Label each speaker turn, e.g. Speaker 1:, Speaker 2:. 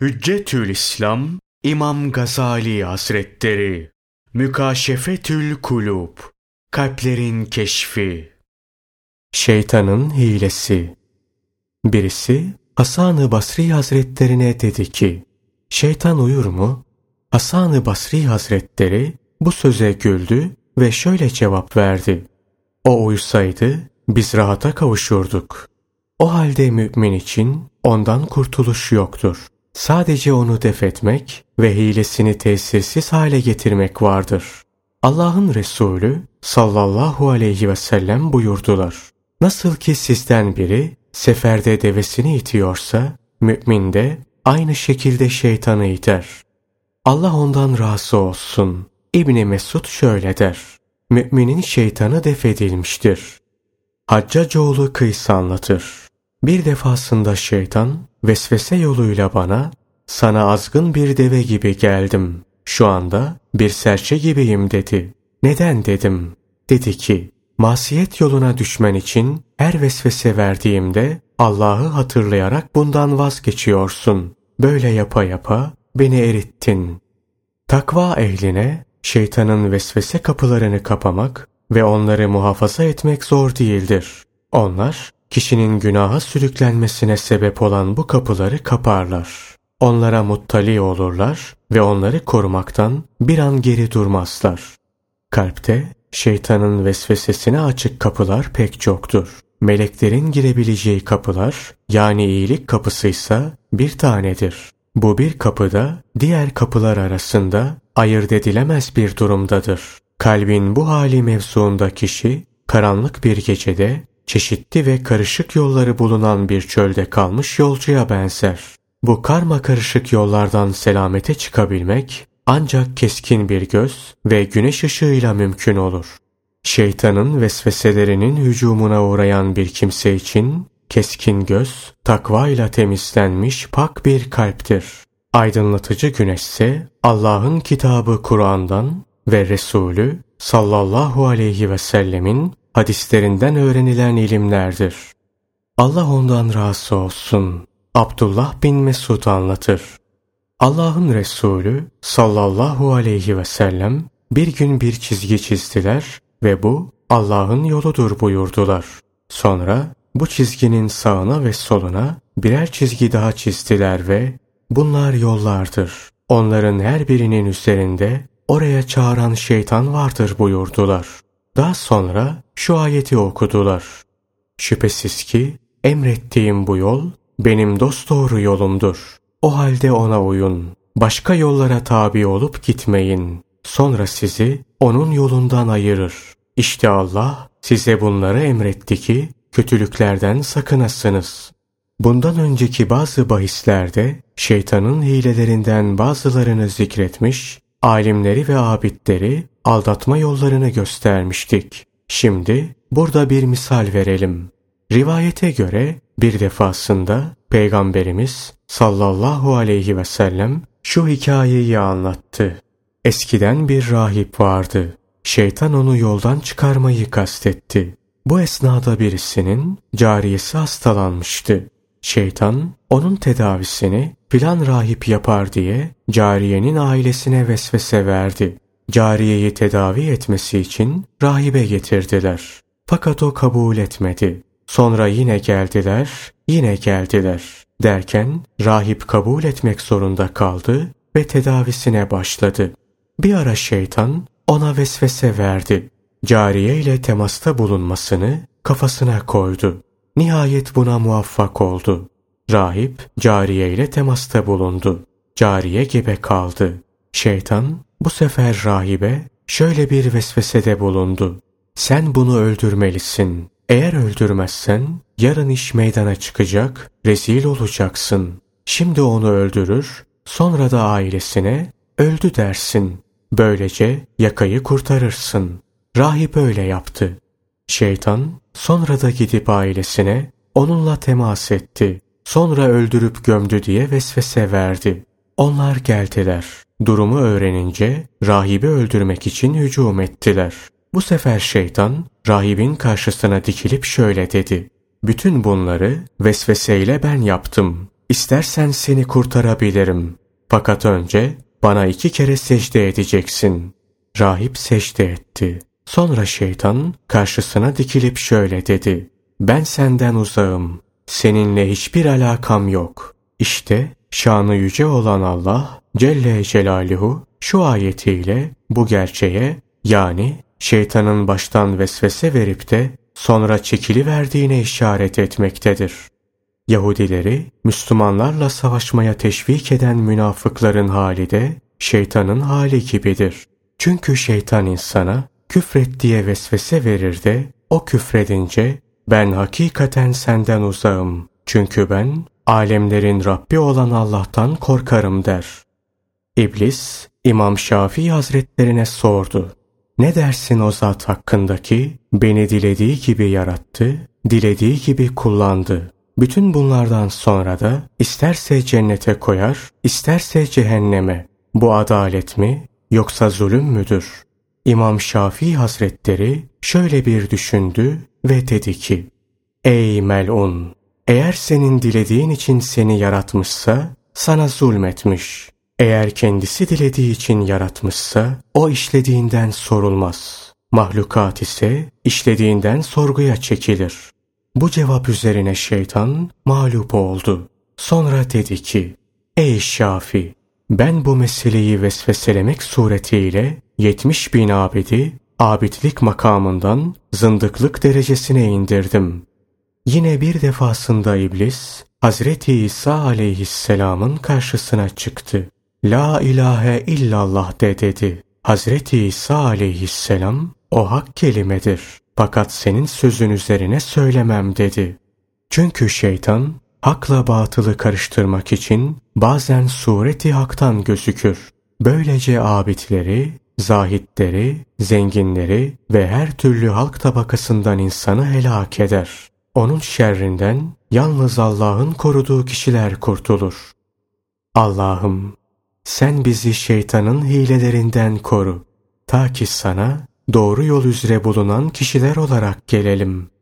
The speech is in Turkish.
Speaker 1: Hüccetül İslam İmam Gazali Hazretleri Mükaşefetül Kulub Kalplerin Keşfi Şeytanın Hilesi Birisi Hasan-ı Basri Hazretlerine dedi ki Şeytan uyur mu? Hasan-ı Basri Hazretleri bu söze güldü ve şöyle cevap verdi. O uysaydı biz rahata kavuşurduk. O halde mümin için ondan kurtuluş yoktur. Sadece onu def etmek ve hilesini tesirsiz hale getirmek vardır. Allah'ın Resulü sallallahu aleyhi ve sellem buyurdular. Nasıl ki sizden biri seferde devesini itiyorsa, mümin de aynı şekilde şeytanı iter. Allah ondan razı olsun. İbni Mesud şöyle der. Müminin şeytanı def edilmiştir. Haccacoğlu Kıys anlatır. Bir defasında şeytan vesvese yoluyla bana sana azgın bir deve gibi geldim. Şu anda bir serçe gibiyim dedi. Neden dedim. Dedi ki masiyet yoluna düşmen için her vesvese verdiğimde Allah'ı hatırlayarak bundan vazgeçiyorsun. Böyle yapa yapa beni erittin. Takva ehline şeytanın vesvese kapılarını kapamak ve onları muhafaza etmek zor değildir. Onlar kişinin günaha sürüklenmesine sebep olan bu kapıları kaparlar. Onlara muttali olurlar ve onları korumaktan bir an geri durmazlar. Kalpte şeytanın vesvesesine açık kapılar pek çoktur. Meleklerin girebileceği kapılar yani iyilik kapısıysa bir tanedir. Bu bir kapıda diğer kapılar arasında ayırt edilemez bir durumdadır. Kalbin bu hali mevzuunda kişi karanlık bir gecede çeşitli ve karışık yolları bulunan bir çölde kalmış yolcuya benzer. Bu karma karışık yollardan selamete çıkabilmek ancak keskin bir göz ve güneş ışığıyla mümkün olur. Şeytanın vesveselerinin hücumuna uğrayan bir kimse için keskin göz, takva ile temizlenmiş pak bir kalptir. Aydınlatıcı güneşse Allah'ın kitabı Kur'an'dan ve Resulü sallallahu aleyhi ve sellemin hadislerinden öğrenilen ilimlerdir. Allah ondan razı olsun. Abdullah bin Mesud anlatır. Allah'ın Resulü sallallahu aleyhi ve sellem bir gün bir çizgi çizdiler ve bu Allah'ın yoludur buyurdular. Sonra bu çizginin sağına ve soluna birer çizgi daha çizdiler ve bunlar yollardır. Onların her birinin üzerinde oraya çağıran şeytan vardır buyurdular. Daha sonra şu ayeti okudular. Şüphesiz ki emrettiğim bu yol benim dosdoğru yolumdur. O halde ona uyun. Başka yollara tabi olup gitmeyin. Sonra sizi onun yolundan ayırır. İşte Allah size bunları emretti ki kötülüklerden sakınasınız. Bundan önceki bazı bahislerde şeytanın hilelerinden bazılarını zikretmiş, alimleri ve abidleri aldatma yollarını göstermiştik. Şimdi burada bir misal verelim. Rivayete göre bir defasında Peygamberimiz sallallahu aleyhi ve sellem şu hikayeyi anlattı. Eskiden bir rahip vardı. Şeytan onu yoldan çıkarmayı kastetti. Bu esnada birisinin cariyesi hastalanmıştı. Şeytan onun tedavisini filan rahip yapar diye cariyenin ailesine vesvese verdi. Cariyeyi tedavi etmesi için rahibe getirdiler. Fakat o kabul etmedi. Sonra yine geldiler, yine geldiler. Derken rahip kabul etmek zorunda kaldı ve tedavisine başladı. Bir ara şeytan ona vesvese verdi. Cariye ile temasta bulunmasını kafasına koydu. Nihayet buna muvaffak oldu. Rahip cariye ile temasta bulundu. Cariye gebe kaldı. Şeytan bu sefer rahibe şöyle bir vesvesede bulundu. Sen bunu öldürmelisin. Eğer öldürmezsen yarın iş meydana çıkacak, rezil olacaksın. Şimdi onu öldürür, sonra da ailesine öldü dersin. Böylece yakayı kurtarırsın. Rahip öyle yaptı. Şeytan sonra da gidip ailesine onunla temas etti. Sonra öldürüp gömdü diye vesvese verdi. Onlar geldiler. Durumu öğrenince rahibi öldürmek için hücum ettiler. Bu sefer şeytan rahibin karşısına dikilip şöyle dedi. Bütün bunları vesveseyle ben yaptım. İstersen seni kurtarabilirim. Fakat önce bana iki kere secde edeceksin. Rahip secde etti. Sonra şeytan karşısına dikilip şöyle dedi. Ben senden uzağım. Seninle hiçbir alakam yok. İşte şanı yüce olan Allah Celle Celaluhu şu ayetiyle bu gerçeğe yani şeytanın baştan vesvese verip de sonra çekili verdiğine işaret etmektedir. Yahudileri Müslümanlarla savaşmaya teşvik eden münafıkların hali de şeytanın hali gibidir. Çünkü şeytan insana küfret diye vesvese verir de o küfredince ben hakikaten senden uzağım. Çünkü ben alemlerin Rabbi olan Allah'tan korkarım der. İblis İmam Şafii Hazretlerine sordu. Ne dersin o zat hakkındaki beni dilediği gibi yarattı, dilediği gibi kullandı. Bütün bunlardan sonra da isterse cennete koyar, isterse cehenneme. Bu adalet mi yoksa zulüm müdür? İmam Şafii Hazretleri şöyle bir düşündü ve dedi ki, Ey melun! Eğer senin dilediğin için seni yaratmışsa sana zulmetmiş. Eğer kendisi dilediği için yaratmışsa o işlediğinden sorulmaz. Mahlukat ise işlediğinden sorguya çekilir. Bu cevap üzerine şeytan mağlup oldu. Sonra dedi ki, Ey Şafi! Ben bu meseleyi vesveselemek suretiyle 70 bin abidi abidlik makamından zındıklık derecesine indirdim. Yine bir defasında iblis Hazreti İsa aleyhisselamın karşısına çıktı. La ilahe illallah de dedi. Hazreti İsa aleyhisselam o hak kelimedir. Fakat senin sözün üzerine söylemem dedi. Çünkü şeytan hakla batılı karıştırmak için bazen sureti haktan gözükür. Böylece abidleri, zahitleri, zenginleri ve her türlü halk tabakasından insanı helak eder. Onun şerrinden yalnız Allah'ın koruduğu kişiler kurtulur. Allah'ım sen bizi şeytanın hilelerinden koru. Ta ki sana doğru yol üzere bulunan kişiler olarak gelelim.''